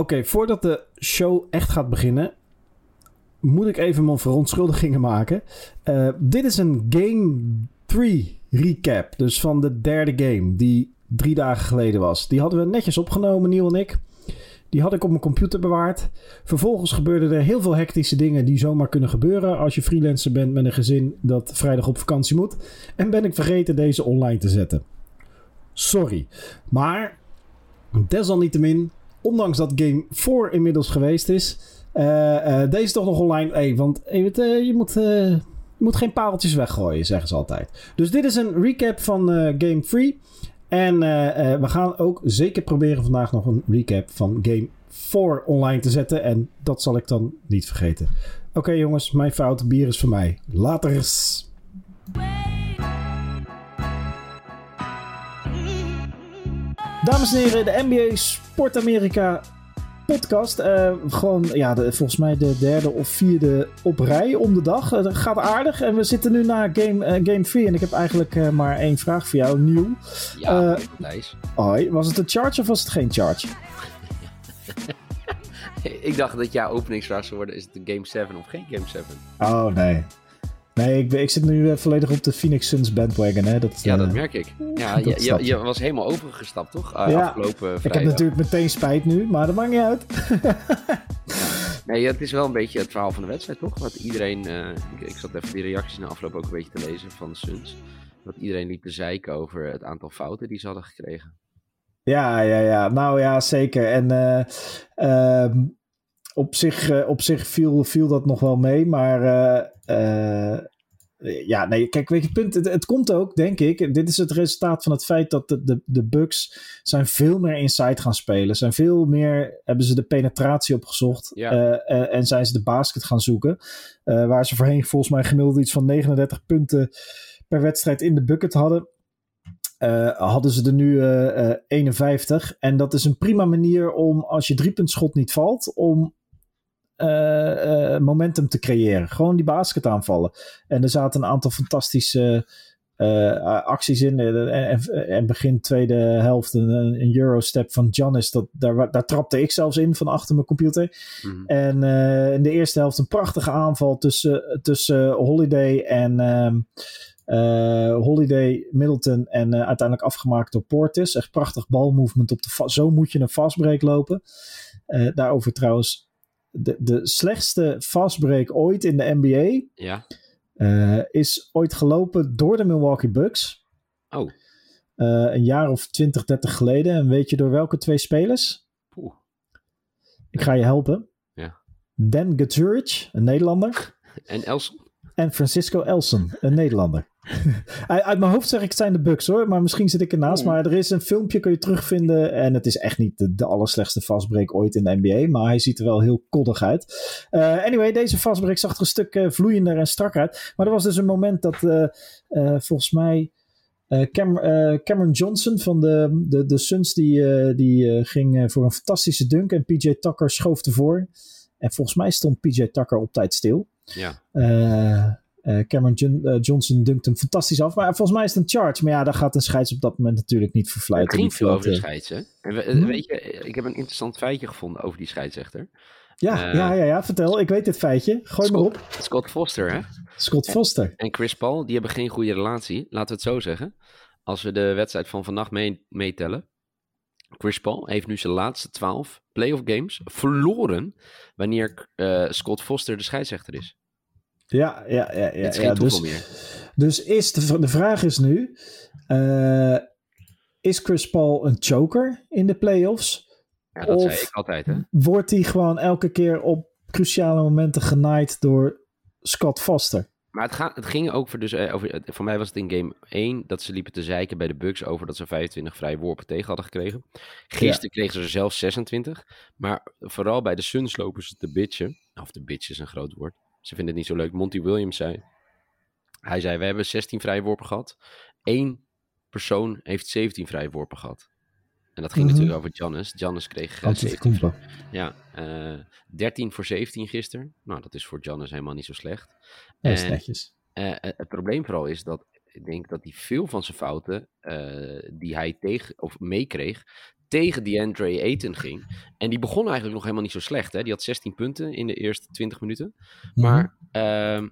Oké, voordat de show echt gaat beginnen, moet ik even mijn verontschuldigingen maken. Uh, dit is een Game 3 recap, dus van de derde game, die drie dagen geleden was. Die hadden we netjes opgenomen, Niel en ik. Die had ik op mijn computer bewaard. Vervolgens gebeurden er heel veel hectische dingen die zomaar kunnen gebeuren als je freelancer bent met een gezin dat vrijdag op vakantie moet. En ben ik vergeten deze online te zetten. Sorry. Maar desalniettemin, ondanks dat game 4 inmiddels geweest is, uh, uh, deze toch nog online. Hey, want uh, je, moet, je moet geen pareltjes weggooien, zeggen ze altijd. Dus dit is een recap van game 3. En we gaan ook zeker proberen vandaag nog een recap van game 4 online te zetten. En dat zal ik dan niet vergeten. Oké jongens, mijn fout. Bier is voor mij. Laters. Dames en heren, de NBA Sport Amerika podcast. Uh, gewoon, ja, de, volgens mij de derde of vierde op rij om de dag. Het gaat aardig. En we zitten nu na game, uh, game 4. En ik heb eigenlijk uh, maar één vraag voor jou, Nieuw. Ja, Thijs. Hoi, was het een charge of was het geen charge? ik dacht dat jouw openingsvraag zou worden: is het een game 7 of geen game 7? Oh, nee. Nee, ik, ik zit nu volledig op de Phoenix Suns bandwagon. Hè? Dat, ja, dat merk ik. Ja, je, je, je, was helemaal overgestapt, toch? Uh, ja, afgelopen vrijdag. Ik heb natuurlijk meteen spijt nu, maar dat maakt niet uit. Nee, het is wel een beetje het verhaal van de wedstrijd, toch? Wat iedereen, uh, ik, ik, zat even die reacties na afloop ook een beetje te lezen van de Suns. Dat iedereen liep te zeiken over het aantal fouten die ze hadden gekregen. Ja, ja, ja. Nou ja, zeker. En uh, um, op zich, uh, op zich viel, viel dat nog wel mee, maar ja, nee, kijk, weet je, punt, het, het, komt ook, denk ik. Dit is het resultaat van het feit dat de, de, de Bucks zijn veel meer inside gaan spelen. Zijn veel meer, hebben ze de penetratie opgezocht. Ja. Uh, en zijn ze de basket gaan zoeken. Uh, waar ze voorheen volgens mij gemiddeld iets van 39 punten per wedstrijd in de bucket hadden. hadden ze er nu 51. En dat is een prima manier om, als je driepuntschot niet valt, om uh, momentum te creëren. Gewoon die basket aanvallen. En er zaten een aantal fantastische uh, acties in. En, en, begin tweede helft een, een Eurostep van Giannis. Dat, daar, daar trapte ik zelfs in van achter mijn computer. Mm. En in de eerste helft een prachtige aanval tussen, tussen Holiday en... Um, uh, Holiday, Middleton en uh, uiteindelijk afgemaakt door Portis. Echt prachtig balmovement op de Zo moet je een fastbreak lopen. Uh, daarover trouwens de, de slechtste fastbreak ooit in de NBA ja. Uh, is ooit gelopen door de Milwaukee Bucks. Oh. Uh, een jaar of 20, 30 geleden. En weet je door welke twee spelers? Poeh. Ik ga je helpen. Ja. Dan Gutierrez, een Nederlander. En Elson? En Francisco Elson, een Nederlander. Uit mijn hoofd zeg ik het zijn de Bucks hoor, maar misschien zit ik ernaast. Oh. Maar er is een filmpje, kun je terugvinden. En het is echt niet de, de allerslechtste fastbreak ooit in de NBA. Maar hij ziet er wel heel koddig uit. Uh, anyway, deze fastbreak zag er een stuk uh, vloeiender en strak uit. Maar er was dus een moment dat uh, volgens mij... Cam, Cameron Johnson van de, de, de Suns die, die ging voor een fantastische dunk. En PJ Tucker schoof ervoor. En volgens mij stond PJ Tucker op tijd stil. Ja. Uh, Cameron John, uh, Johnson dunkt hem fantastisch af. Maar volgens mij is het een charge. Maar ja, daar gaat een scheids op dat moment natuurlijk niet voor fluiten. Het ging veel over de scheids, hè? En we, hm? Weet je, ik heb een interessant feitje gevonden over die scheidsrechter. Ja, uh, ja, ja, ja, vertel. Ik weet dit feitje. Gooi Scott, maar op. Scott Foster, hè? Scott Foster. En, en, Chris Paul, die hebben geen goede relatie. Laten we het zo zeggen. Als we de wedstrijd van vannacht mee, meetellen. Chris Paul heeft nu zijn laatste 12 playoff games verloren. Wanneer Scott Foster de scheidsrechter is. Ja, ja, ja. ja, Het is ja. Dus, meer. dus is de, de vraag is nu: uh, is Chris Paul een choker in de playoffs? Ja, dat of zei ik altijd, hè? Wordt hij gewoon elke keer op cruciale momenten genaaid door Scott Foster? Maar het, gaat, het ging ook voor, dus, over, voor mij was het in game 1 dat ze liepen te zeiken bij de Bucks over dat ze 25 vrije worpen tegen hadden gekregen. Gisteren ja. kregen ze er zelfs 26. Maar vooral bij de Suns lopen ze te bitchen. Of de bitch is een groot woord. Ze vinden het niet zo leuk. Monty Williams zei. Hij zei: We hebben 16 vrije worpen gehad. Eén persoon heeft 17 vrije worpen gehad. En dat ging mm -hmm. natuurlijk over Giannis. Giannis kreeg uh, 17. Ja, uh, 13 voor 17 gisteren. Nou, dat is voor Giannis helemaal niet zo slecht. Ja, en, netjes. Uh, het probleem vooral is dat ik denk dat hij veel van zijn fouten die hij tegen of meekreeg tegen DeAndre Ayton ging. En die begon eigenlijk nog helemaal niet zo slecht. Hè? Die had 16 punten in de eerste 20 minuten. Mhm. Maar ehm,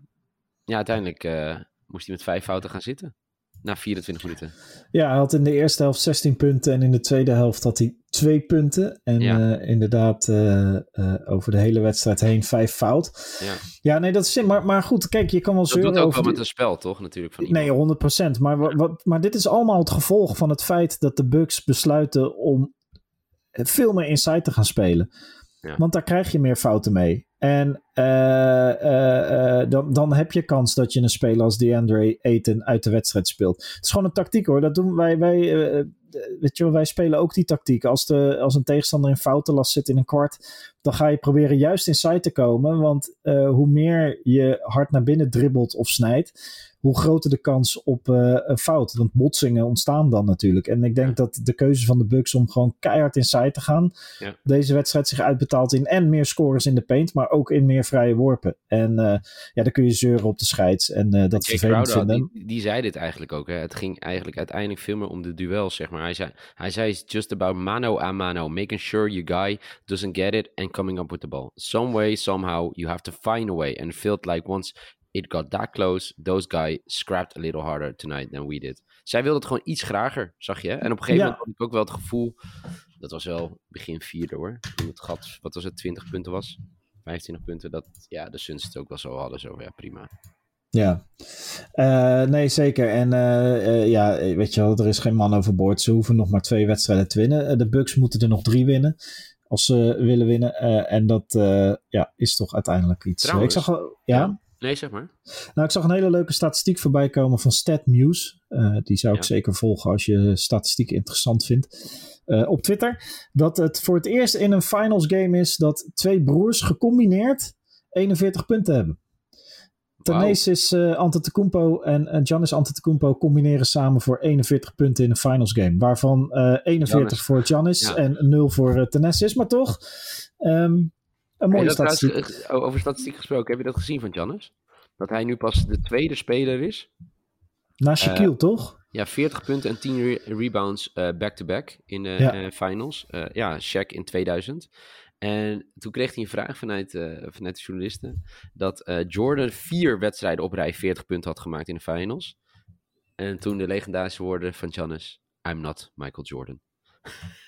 ja, uiteindelijk eh, moest hij met vijf fouten gaan zitten. Na 24 minuten. Ja, hij had in de eerste helft 16 punten en in de tweede helft had hij twee punten. En Ja. eh, inderdaad eh, eh, over de hele wedstrijd heen vijf fout. Ja. Ja, nee, dat is zin. Maar, maar goed, kijk, je kan wel Dat doet zeuren ook wel die- met een spel, toch? Natuurlijk. Van Nee, iemand. 100%. Maar, wa- wat, maar dit is allemaal het gevolg van het feit dat de Bucks besluiten om veel meer inside te gaan spelen. Ja. Want daar krijg je meer fouten mee. En eh, eh, eh, dan, dan heb je kans dat je een speler als DeAndre Ayton uit de wedstrijd speelt. Het is gewoon een tactiek hoor. Dat doen wij. wij weet je wij spelen ook die tactiek. Als, de, als een tegenstander in foutenlast zit in een kwart, dan ga je proberen juist inside te komen. Want hoe meer je hard naar binnen dribbelt of snijdt, hoe groter de kans op eh, een fout. Want botsingen ontstaan dan natuurlijk. En ik denk Ja. dat de keuze van de Bucks om gewoon keihard inside te gaan, Ja. deze wedstrijd zich uitbetaalt in en meer scores in de paint, maar ook in meer vrije worpen. En eh, ja, dan kun je zeuren op de scheids en eh, dat vervelend Crowder, vinden. die, die zei dit eigenlijk ook. Hè. Het ging eigenlijk uiteindelijk veel meer om de duels, zeg maar. Hij zei, hij zei it's just about mano a mano. Making sure your guy doesn't get it and coming up with the ball. Some way, somehow, you have to find a way. And it felt like once it got that close, those guy scrapped a little harder tonight than we did. Zij wilde het gewoon iets grager, zag je. En op een gegeven Ja. moment had ik ook wel het gevoel... Dat was wel begin vierde hoor. Toen het gat, wat was het, 20 punten was? 25 punten. Dat ja, de Suns het ook wel zo hadden. Zo ja, prima. Ja, Eh, nee zeker. En eh, eh, ja, weet je wel, er is geen man overboord. Ze hoeven nog maar twee wedstrijden te winnen. De Bucks moeten er nog drie winnen als ze willen winnen. En dat ja, is toch uiteindelijk iets. Trouwens, ik zag, al- ja? ja. Nee, zeg maar. Nou, ik zag een hele leuke statistiek voorbij komen van StatMuse. Eh die zou ik Ja. zeker volgen als je statistiek interessant vindt. Eh, op Twitter. Dat het voor het eerst in een finals game is dat twee broers gecombineerd 41 punten hebben. Wauw. Tanesis uh, Antetokounmpo en uh, Giannis Antetokounmpo combineren samen voor 41 punten in een finals game. Waarvan uh, 41 Giannis. voor Giannis Ja. en 0 voor uh, Tanesis. Maar toch, ehm, een mooie statistiek. trouwens, eh, over statistiek gesproken, heb je dat gezien van Giannis? Dat hij nu pas de tweede speler is. Na Shaquille, toch? Ja, 40 punten en 10 re- rebounds eh, back-to-back in de Ja. eh, finals. Eh, ja, Shaq in 2000. En toen kreeg hij een vraag vanuit, eh, vanuit de journalisten. Dat eh, Jordan vier wedstrijden op rij 40 punten had gemaakt in de finals. En toen de legendarische woorden van Giannis. I'm not Michael Jordan.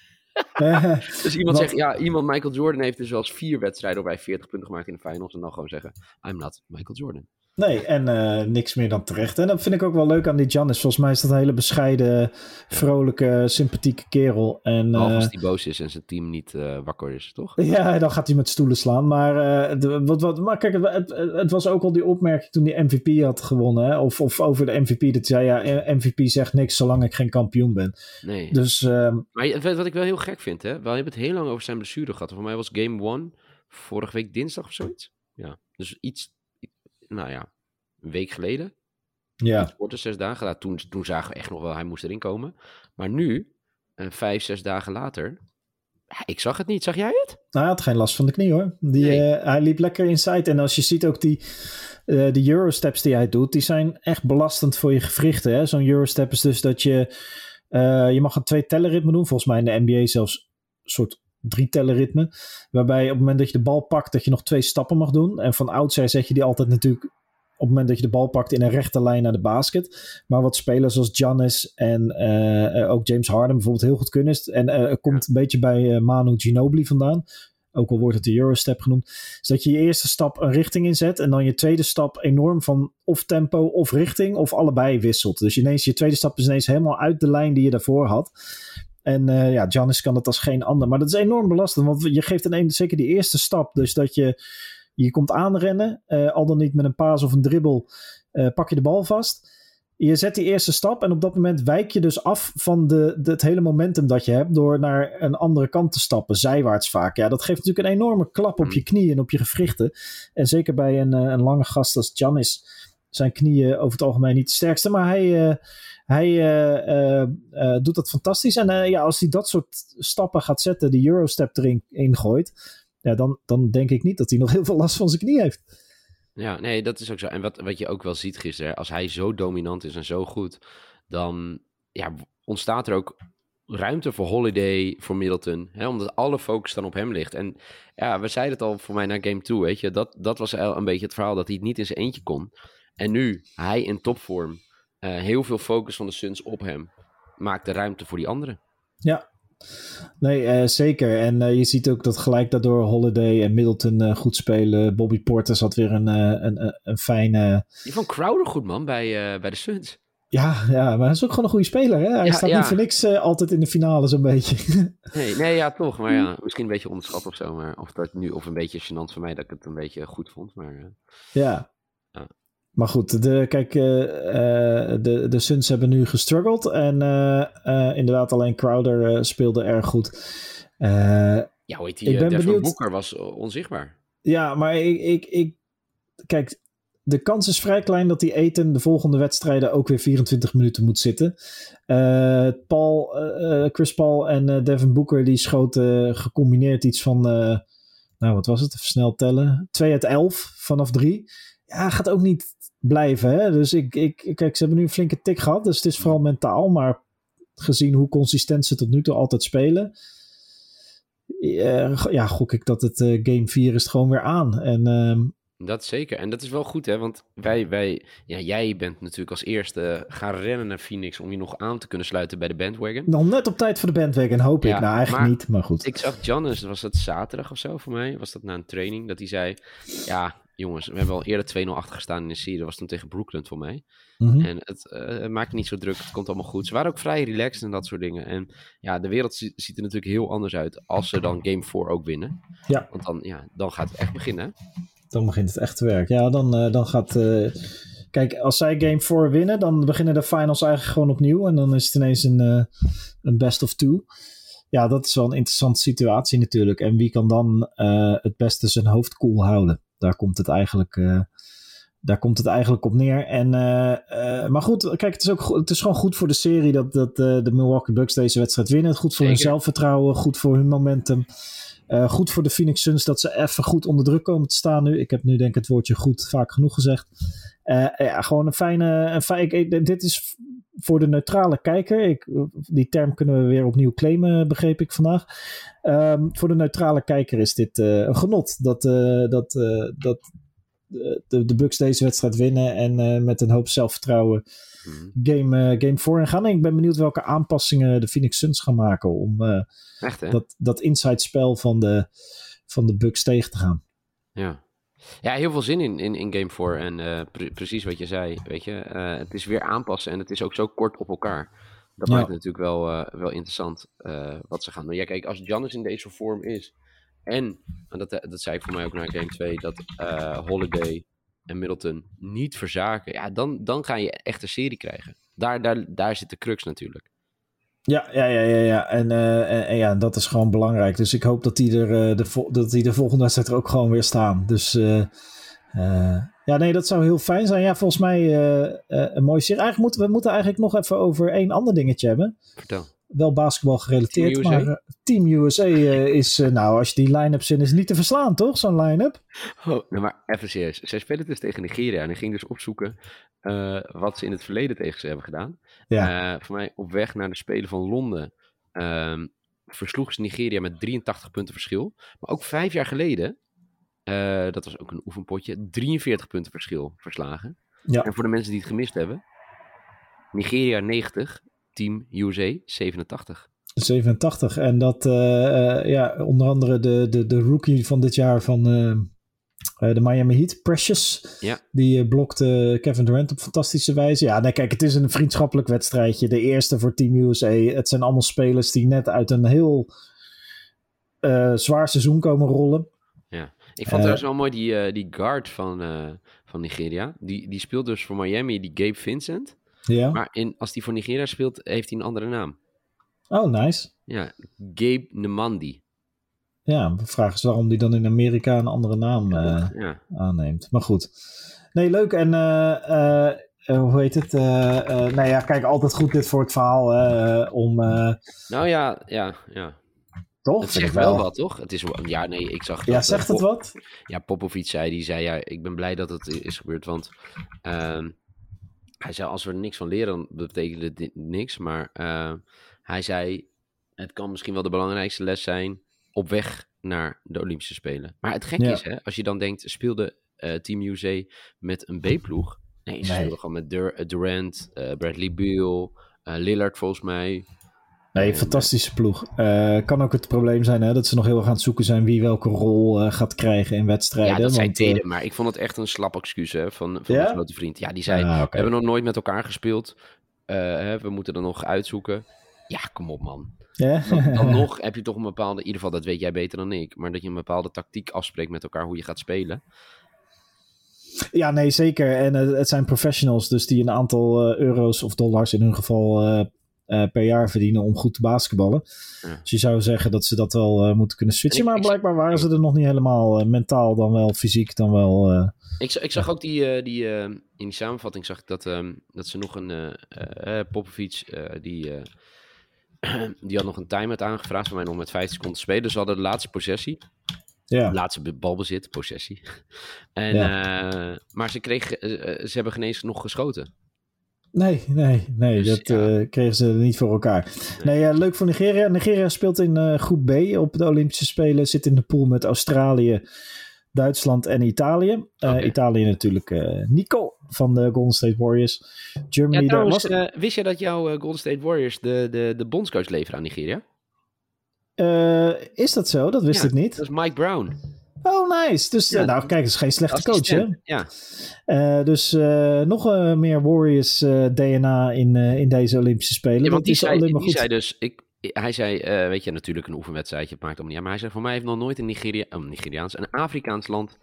Dus iemand Wat? zegt, ja, iemand Michael Jordan heeft dus wel eens vier wedstrijden rij 40 punten gemaakt in de finals. En dan gewoon zeggen, I'm not Michael Jordan. Nee, en eh, niks meer dan terecht. En dat vind ik ook wel leuk aan die Giannis. Volgens mij is dat een hele bescheiden, vrolijke, sympathieke kerel. En, eh, als hij boos is en zijn team niet eh, wakker is, toch? Ja, dan gaat hij met stoelen slaan. Maar, de- wat, wat, maar kijk, het, het, was ook al die opmerking toen hij MVP had gewonnen. Hè? Of, of over de MVP. Dat zei, ja, MVP zegt niks zolang ik geen kampioen ben. Nee. Dus ehm, Maar wat ik wel heel gek vind, hè? We hebben het heel lang over zijn blessure gehad. Voor mij was game one vorige week dinsdag of zoiets. Ja, dus iets, nou ja, een week geleden. ja. Iets korter, zes dagen. Nou, toen, toen zagen we echt nog wel, hij moest erin komen. Maar nu, eh, vijf, zes dagen later, ik zag het niet. Zag jij het? Nou, hij had geen last van de knie hoor. Die, Nee. eh, hij liep lekker inside. En als je ziet ook die, eh de Eurosteps die hij doet, die zijn echt belastend voor je gewrichten. hè. Zo'n Eurostep is dus dat je, je mag een twee tellen ritme doen. Volgens mij in de NBA zelfs een soort drie ritme. Waarbij op het moment dat je de bal pakt, dat je nog twee stappen mag doen. En van oudsher zet je die altijd natuurlijk op het moment dat je de bal pakt in een rechte lijn naar de basket. Maar wat spelers zoals Giannis en eh, eh, ook James Harden bijvoorbeeld heel goed kunnen. is- En het komt een beetje bij Manu Ginobili vandaan. Ook al wordt het de Eurostep genoemd. Is dat je je eerste stap een richting inzet. En dan je tweede stap enorm van of tempo of richting of allebei wisselt. Dus ineens je tweede stap is ineens helemaal uit de lijn die je daarvoor had. En eh, ja, Giannis kan dat als geen ander. Maar dat is enorm belastend. Want je geeft in een, zeker die eerste stap. Dus dat je, je komt aanrennen. eh, al dan niet met een paas of een dribbel. eh, pak je de bal vast. Je zet die eerste stap. En op dat moment wijk je dus af van de, de, het hele momentum dat je hebt. Door naar een andere kant te stappen. Zijwaarts vaak. Ja, dat geeft natuurlijk een enorme klap op je knieën en op je gewrichten. En zeker bij een, een lange gast als Giannis. Zijn knieën over het algemeen niet de sterkste. Maar hij... hij eh, eh, eh, doet dat fantastisch. En ja, als hij dat soort stappen gaat zetten, de Eurostep erin ingooit, ja, dan, dan denk ik niet dat hij nog heel veel last van zijn knie heeft. Ja, nee, dat is ook zo. En wat, wat je ook wel ziet gisteren, als hij zo dominant is en zo goed, dan ja, ontstaat er ook ruimte voor Holiday, voor Middleton. Hè, omdat alle focus dan op hem ligt. En ja, we zeiden het al voor mij naar Game 2, weet je. Dat, dat was een beetje het verhaal, dat hij het niet in zijn eentje kon. En nu, hij in topvorm. Uh, heel veel focus van de Suns op hem. Maakt de ruimte voor die anderen. Ja, Nee, uh, zeker. En uh, je ziet ook dat gelijk daardoor Holiday en Middleton uh, goed spelen. Bobby Porter had weer een, een, een, fijne... Die van Crowder goed, man, bij, bij de Suns. Ja, ja, maar hij is ook gewoon een goede speler. Hè? Hij ja, staat ja. niet voor niks altijd in de finale zo'n beetje. nee, nee, ja, toch. Maar ja, misschien een beetje onderschat of zo. Maar of dat nu, of een beetje gênant voor mij dat ik het een beetje goed vond. Maar, ja. Maar goed, de, kijk, uh, de, de Suns hebben nu gestruggeld. En uh, inderdaad, alleen Crowder speelde erg goed. ja, hoe heet die? Ik ben benieuwd... Boeker was onzichtbaar. Ja, maar ik, ik, ik... Kijk, de kans is vrij klein dat die Eten de volgende wedstrijden ook weer 24 minuten moet zitten. Paul, Chris Paul en Devin Booker die schoten gecombineerd iets van... nou, wat was het? Even snel tellen. 2 uit 11 vanaf 3 ja, gaat ook niet blijven. Hè? Dus ik, ik, kijk, ze hebben nu een flinke tik gehad. Dus het is vooral mentaal. Maar gezien hoe consistent ze tot nu toe altijd spelen. Uh, ja, gok ik dat het uh, game 4 is gewoon weer aan. En, uh, dat zeker. En dat is wel goed, hè? Want wij, wij, ja, jij bent natuurlijk als eerste gaan rennen naar Phoenix om je nog aan te kunnen sluiten bij de bandwagon. Nog net op tijd voor de bandwagon, hoop ik. Nou, eigenlijk niet, maar goed. Ik zag Janus, was dat zaterdag of zo voor mij? Was dat na een training? Dat hij zei, ja, jongens, we hebben al eerder 2-0 achter gestaan in de serie. Dat was toen tegen Brooklyn voor mij. Mm En het, uh, maakt niet zo druk, het komt allemaal goed. Ze waren ook vrij relaxed en dat soort dingen. En ja, de wereld ziet er natuurlijk heel anders uit als ze dan Game 4 ook winnen. Ja. Want dan, ja, dan gaat het echt beginnen. Dan begint het echt te werken. Ja, dan, uh, dan gaat... Uh, kijk, als zij Game 4 winnen, dan beginnen de finals eigenlijk gewoon opnieuw. En dan is het ineens een, een best of two ja, dat is wel een interessante situatie natuurlijk. En wie kan dan het beste zijn hoofd koel cool houden? Daar komt het eigenlijk, uh, daar komt het eigenlijk op neer. En, uh, uh, maar goed, kijk, het is, ook, het is gewoon goed voor de serie dat, dat de Milwaukee Bucks deze wedstrijd winnen. Goed voor hun zelfvertrouwen, goed voor hun momentum. goed voor de Phoenix Suns dat ze even goed onder druk komen te staan nu. Ik heb nu denk ik het woordje goed vaak genoeg gezegd. Ja, gewoon een fijne... Een fijn, dit is voor de neutrale kijker, ik, die term kunnen we weer opnieuw claimen, begreep ik vandaag. Um, voor de neutrale kijker is dit uh, een genot dat, uh, dat, dat de, de Bucks deze wedstrijd winnen en met een hoop zelfvertrouwen mm. game, game 4 gaan. En ik ben benieuwd welke aanpassingen de Phoenix Suns gaan maken om Echt, dat, dat inside spel van de, van de Bucks tegen te gaan. Ja. Ja, heel veel zin in, in, in Game 4. En uh, pre precies wat je zei, weet je. Uh, het is weer aanpassen en het is ook zo kort op elkaar. Dat ja. maakt het natuurlijk wel, uh, wel interessant wat ze gaan doen. Ja, kijk, als Giannis in deze vorm is... En, en dat, dat zei ik voor mij ook na Game 2... dat Holiday en Middleton niet verzaken... Ja, dan, dan ga je echt een serie krijgen. Daar, daar, daar zit de crux natuurlijk. Ja, ja, ja, ja, ja. En, uh, en, ja, dat is gewoon belangrijk. Dus ik hoop dat die er, uh, de, dat die de volgende wedstrijd er ook gewoon weer staan. Dus uh, ja, nee, dat zou heel fijn zijn. Ja, volgens mij een mooie serie. Eigenlijk moeten we moeten eigenlijk nog even over één ander dingetje hebben. Vertel. Wel basketbal gerelateerd, Team maar Team USA is, nou, als je die line-up zin is niet te verslaan, toch? Zo'n line-up. Oh, nou, maar even serieus. Zij spelen dus tegen Nigeria en ik ging dus opzoeken wat ze in het verleden tegen ze hebben gedaan. Ja. Uh, voor mij op weg naar de Spelen van Londen uh, versloeg ze Nigeria met 83 punten verschil. Maar ook vijf jaar geleden, uh, dat was ook een oefenpotje, 43 punten verschil verslagen. Ja. En voor de mensen die het gemist hebben, Nigeria 90, Team USA 87. 87. En dat, uh, ja, onder andere de, de, de rookie van dit jaar van uh, de Miami Heat, Precious. Ja. Die blokte Kevin Durant op fantastische wijze. Ja, nee, kijk, het is een vriendschappelijk wedstrijdje. De eerste voor Team USA. Het zijn allemaal spelers die net uit een heel zwaar seizoen komen rollen. Ja, ik vond trouwens wel mooi die, die guard van, van Nigeria. Die, die speelt dus voor Miami, die Gabe Vincent. Ja. Maar in, als die voor Nigeria speelt, heeft hij een andere naam. Oh, nice. Ja, Gabe Nemandi. Ja, de vraag is waarom die dan in Amerika een andere naam uh, ja. aanneemt. Maar goed. Nee, leuk. En uh, hoe heet het? nou ja, kijk, altijd goed dit voor het verhaal om... nou ja, ja, ja. Toch? Het zegt wel wat, toch? Het is, ja, nee, ik zag... Ja, zegt het wat? Ja, Popovic zei, die zei, ja, ik ben blij dat het is gebeurd, want... Uh, hij zei, als we er niks van leren, dan betekent dit niks. Maar uh, hij zei, het kan misschien wel de belangrijkste les zijn op weg naar de Olympische Spelen. Maar het gekke is, hè, als je dan denkt, speelde uh, Team USA met een B-ploeg? Nee, ze speelden gewoon met Dur Durant, uh, Bradley Beal, Lillard volgens mij. Nee, fantastische ploeg. kan ook het probleem zijn hè, dat ze nog heel erg aan het zoeken zijn wie welke rol gaat krijgen in wedstrijden. Ja, dat want, zei maar ik vond het echt een slap excuus hè, van, van ja? grote vriend. Ja, die zei, ah, we hebben nog nooit met elkaar gespeeld. Hè, we moeten er nog uitzoeken. Ja, kom op man. Ja. Dan, nog heb je toch een bepaalde, in ieder geval dat weet jij beter dan ik, maar dat je een bepaalde tactiek afspreekt met elkaar hoe je gaat spelen. Ja, nee, zeker. En het zijn professionals, dus die een aantal euro's of dollars in hun geval uh, per jaar verdienen om goed te basketballen. Ja. Dus je zou zeggen dat ze dat wel moeten kunnen switchen, maar blijkbaar waren ze er nog niet helemaal mentaal, dan wel fysiek, dan wel. Ik, ik, zag ook die, die in die samenvatting zag ik dat, um, dat ze nog een Popovic die die had nog een timeout aangevraagd mij nog met 15 seconden spelen. Dus ze hadden de laatste possessie. Ja. Laatste balbezit, possessie. En, ja. uh, maar ze, kreeg, uh, ze hebben geen eens nog geschoten. Nee, nee, nee, dus, dat ja. uh, kregen ze niet voor elkaar. Nee, nee leuk voor Nigeria. Nigeria speelt in groep B op de Olympische Spelen. Zit in de pool met Australië, Duitsland en Italië. Okay. Italië natuurlijk Nico van de Golden State Warriors. Germany, ja, trouwens, was... uh, wist je dat jouw uh, Golden State Warriors de, de, de bondscoach leveren aan Nigeria? Uh, is dat zo? Dat wist ja, ik niet. Dat is Mike Brown. Oh, nice. Dus ja, nou, kijk, is geen slechte coach, hè? Ja. dus nog meer Warriors DNA in, in deze Olympische Spelen. Ja, want die, zei, die goed. zei dus, ik, hij zei, weet je, natuurlijk een oefenwedstrijdje, het maakt om niet uit. Maar hij zei, voor mij heeft nog nooit een Nigeria, een Nigeriaans, een Afrikaans land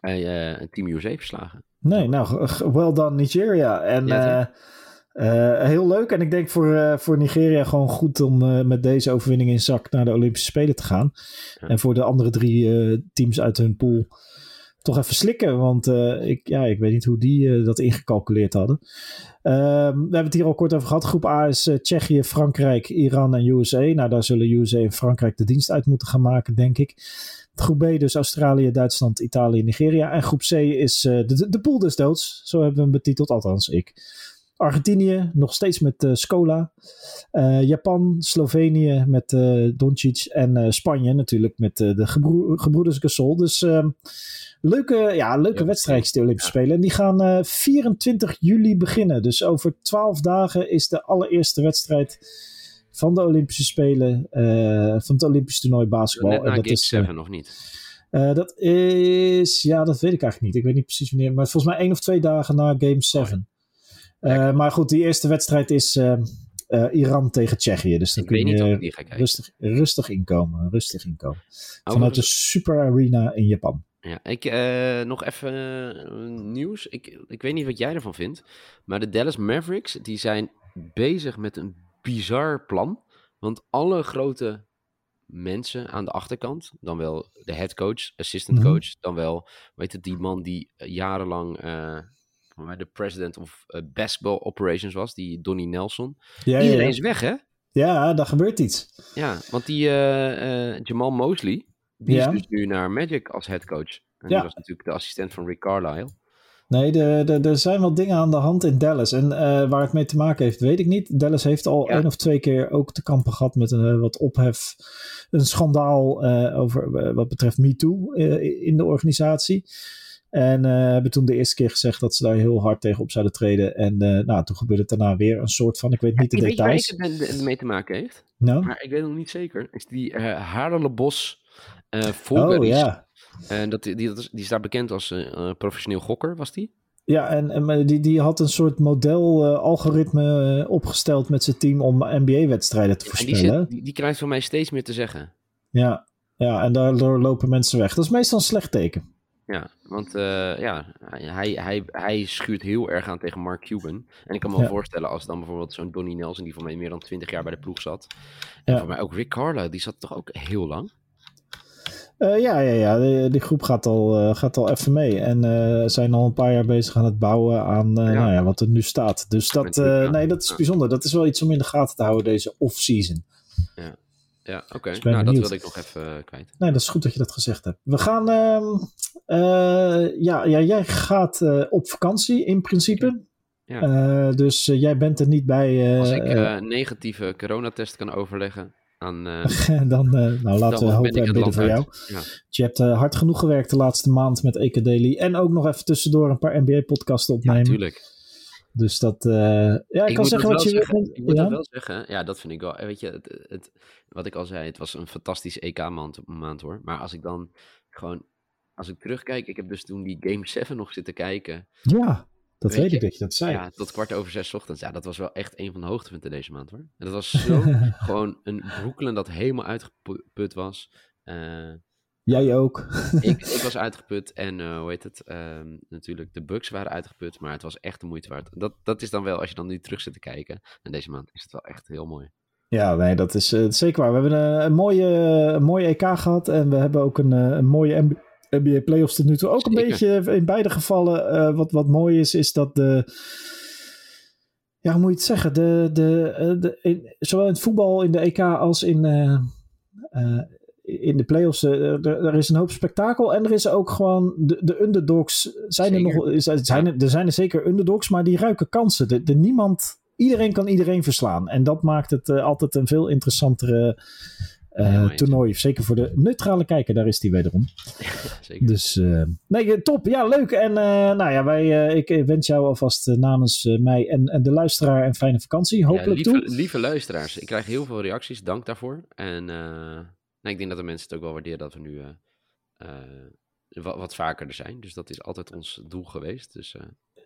een Team USA verslagen. Nee, nou, well done Nigeria. En ja, uh, heel leuk. En ik denk voor, uh, voor Nigeria gewoon goed om uh, met deze overwinning in zak naar de Olympische Spelen te gaan. Ja. En voor de andere drie teams uit hun pool toch even slikken. Want ik, ja, ik weet niet hoe die dat ingecalculeerd hadden. Ehm, we hebben het hier al kort over gehad. Groep A is Tsjechië, Frankrijk, Iran en USA. Nou, daar zullen USA en Frankrijk de dienst uit moeten gaan maken, denk ik. Groep B dus Australië, Duitsland, Italië, Nigeria. En groep C is de, de pool des doods. Zo hebben we hem betiteld, althans ik. Argentinië, nog steeds met uh, Scola. Uh, Japan, Slovenië met Doncic. En Spanje natuurlijk met de gebro gebroeders Gasol. Dus ehm, leuke, ja, leuke ja, wedstrijdjes de Olympische Spelen. En die gaan 24 juli beginnen. Dus over 12 dagen is de allereerste wedstrijd van de Olympische Spelen, uh, van het Olympisch toernooi basketbal. Net en dat is 7 uh, nog niet. Uh, dat is, ja, dat weet ik eigenlijk niet. Ik weet niet precies wanneer, maar volgens mij één of twee dagen na Game 7. Oh, maar goed, die eerste wedstrijd is Iran tegen Tsjechië. Dus dan ik kun je rustig, rustig inkomen. Rustig inkomen. Vanuit de Super Arena in Japan. Ja, ik, nog even nieuws. Ik, ik weet niet wat jij ervan vindt. Maar de Dallas Mavericks, die zijn bezig met een bizar plan. Want alle grote mensen aan de achterkant, dan wel de head coach, assistant mhm. coach, dan wel, weet het, die man die eh, uh, de president of uh, basketball operations was, die Donnie Nelson. Ja, Iedereen ja. is weg, hè? Ja, daar gebeurt iets. Ja, want die Jamal Mosley, die is dus nu naar Magic als head coach. En die was natuurlijk de assistent van Rick Carlisle. Nee, er zijn wel dingen aan de hand in Dallas. En uh, waar het mee te maken heeft, weet ik niet. Dallas heeft al ja. één of twee keer ook te kampen gehad met een uh, wat ophef. Een schandaal uh, over wat betreft MeToo in de organisatie. En hebben toen de eerste keer gezegd dat ze daar heel hard tegen op zouden treden. En nou, toen gebeurde het daarna weer een soort van, ik weet niet de weet details. Weet je waar het mee te maken heeft? Nou? Maar ik weet nog niet zeker. Is die uh, Bos uh, Oh ja. En dat, die, die, die staat bekend als professioneel gokker, was die? Ja, en, en die, die had een soort model-algoritme opgesteld met zijn team om NBA-wedstrijden te voorspellen. Die, die, die, krijgt van mij steeds meer te zeggen. Ja, ja, en daardoor lopen mensen weg. Dat is meestal een slecht teken. Ja, want uh, ja, hij, hij, hij schuurt heel erg aan tegen Mark Cuban. En ik kan me wel ja. voorstellen als dan bijvoorbeeld zo'n Donnie Nelson, die voor mij meer dan 20 jaar bij de ploeg zat. En ja. voor mij ook Rick Carla, die zat toch ook heel lang? Uh, ja, ja, ja. Die, die, groep gaat al, uh, gaat al even mee. En uh, zijn al een paar jaar bezig aan het bouwen aan ja. Nou ja, wat er nu staat. Dus dat, nee, dat is bijzonder. Dat is wel iets om in de gaten te houden, deze off-season. Ja, ja oké. Okay. Dus nou, benieuwd. dat wilde ik nog even kwijt. Nee, dat is goed dat je dat gezegd hebt. We gaan... Ehm, ja, ja, jij gaat op vakantie in principe. Ja. dus jij bent er niet bij... Als ik negatieve coronatest kan overleggen aan... dan, nou laten we hopen en bidden voor jou. Ja. Je hebt hard genoeg gewerkt de laatste maand met EK Daily. En ook nog even tussendoor een paar NBA-podcasten opnemen. Ja, natuurlijk. Dus dat, ja, ik, kan zeggen wat je zeggen, Ik moet ja? wel zeggen, ja, dat vind ik wel, weet je, het, het, wat ik al zei, het was een fantastisch EK-maand maand, hoor. Maar als ik dan gewoon, als ik terugkijk, ik heb dus toen die Game 7 nog zitten kijken. Ja, dat weet, ik dat je dat zei. Ja, tot kwart over zes ochtends. Ja, dat was wel echt een van de hoogtepunten deze maand hoor. En dat was zo gewoon een Brooklyn dat helemaal uitgeput was. Uh, Jij ook. ik, ik, was uitgeput en uh, hoe heet het? Uh, natuurlijk, de Bucks waren uitgeput, maar het was echt de moeite waard. Dat, dat is dan wel, als je dan nu terug zit te kijken, en deze maand is het wel echt heel mooi. Ja, nee, dat is uh, zeker waar. We hebben een, een mooie, een mooie EK gehad en we hebben ook een, een mooie NBA playoffs tot nu toe. Ook een beetje in beide gevallen. Wat, wat mooi is, is dat de. Ja, hoe moet je het zeggen? De, de, de, in, zowel in het voetbal, in de EK als in, uh, uh, in de playoffs. Er, er, is een hoop spektakel. En er is ook gewoon. De, de underdogs zijn er nog. Zijn er, er zijn er zeker underdogs, maar die ruiken kansen. De, de niemand. Iedereen kan iedereen verslaan. En dat maakt het altijd een veel interessantere uh, toernooi. Zeker voor de neutrale kijker, daar is die wederom. Zeker. Dus uh, nee, top. Ja, leuk. En nou ja, wij, ik wens jou alvast namens mij en, en, de luisteraar een fijne vakantie. Hopelijk ja, lieve, toe. Lieve luisteraars, ik krijg heel veel reacties. Dank daarvoor. En nou, ik denk dat de mensen het ook wel waarderen dat we nu wat, wat, vaker er zijn. Dus dat is altijd ons doel geweest. Dus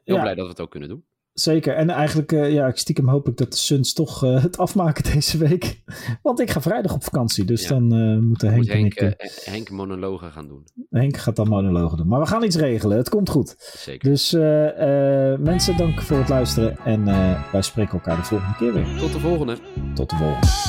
heel blij dat we het ook kunnen doen. Zeker. En eigenlijk, uh, ja, stiekem hoop ik dat de Suns toch uh, het afmaken deze week. Want ik ga vrijdag op vakantie. Dus dan uh, moeten Henk, Moet Henk en ik... Henk monologen gaan doen. Henk gaat dan monologen doen. Maar we gaan iets regelen. Het komt goed. Zeker. Dus mensen, dank voor het luisteren. En wij spreken elkaar de volgende keer weer. Tot de volgende. Tot de volgende.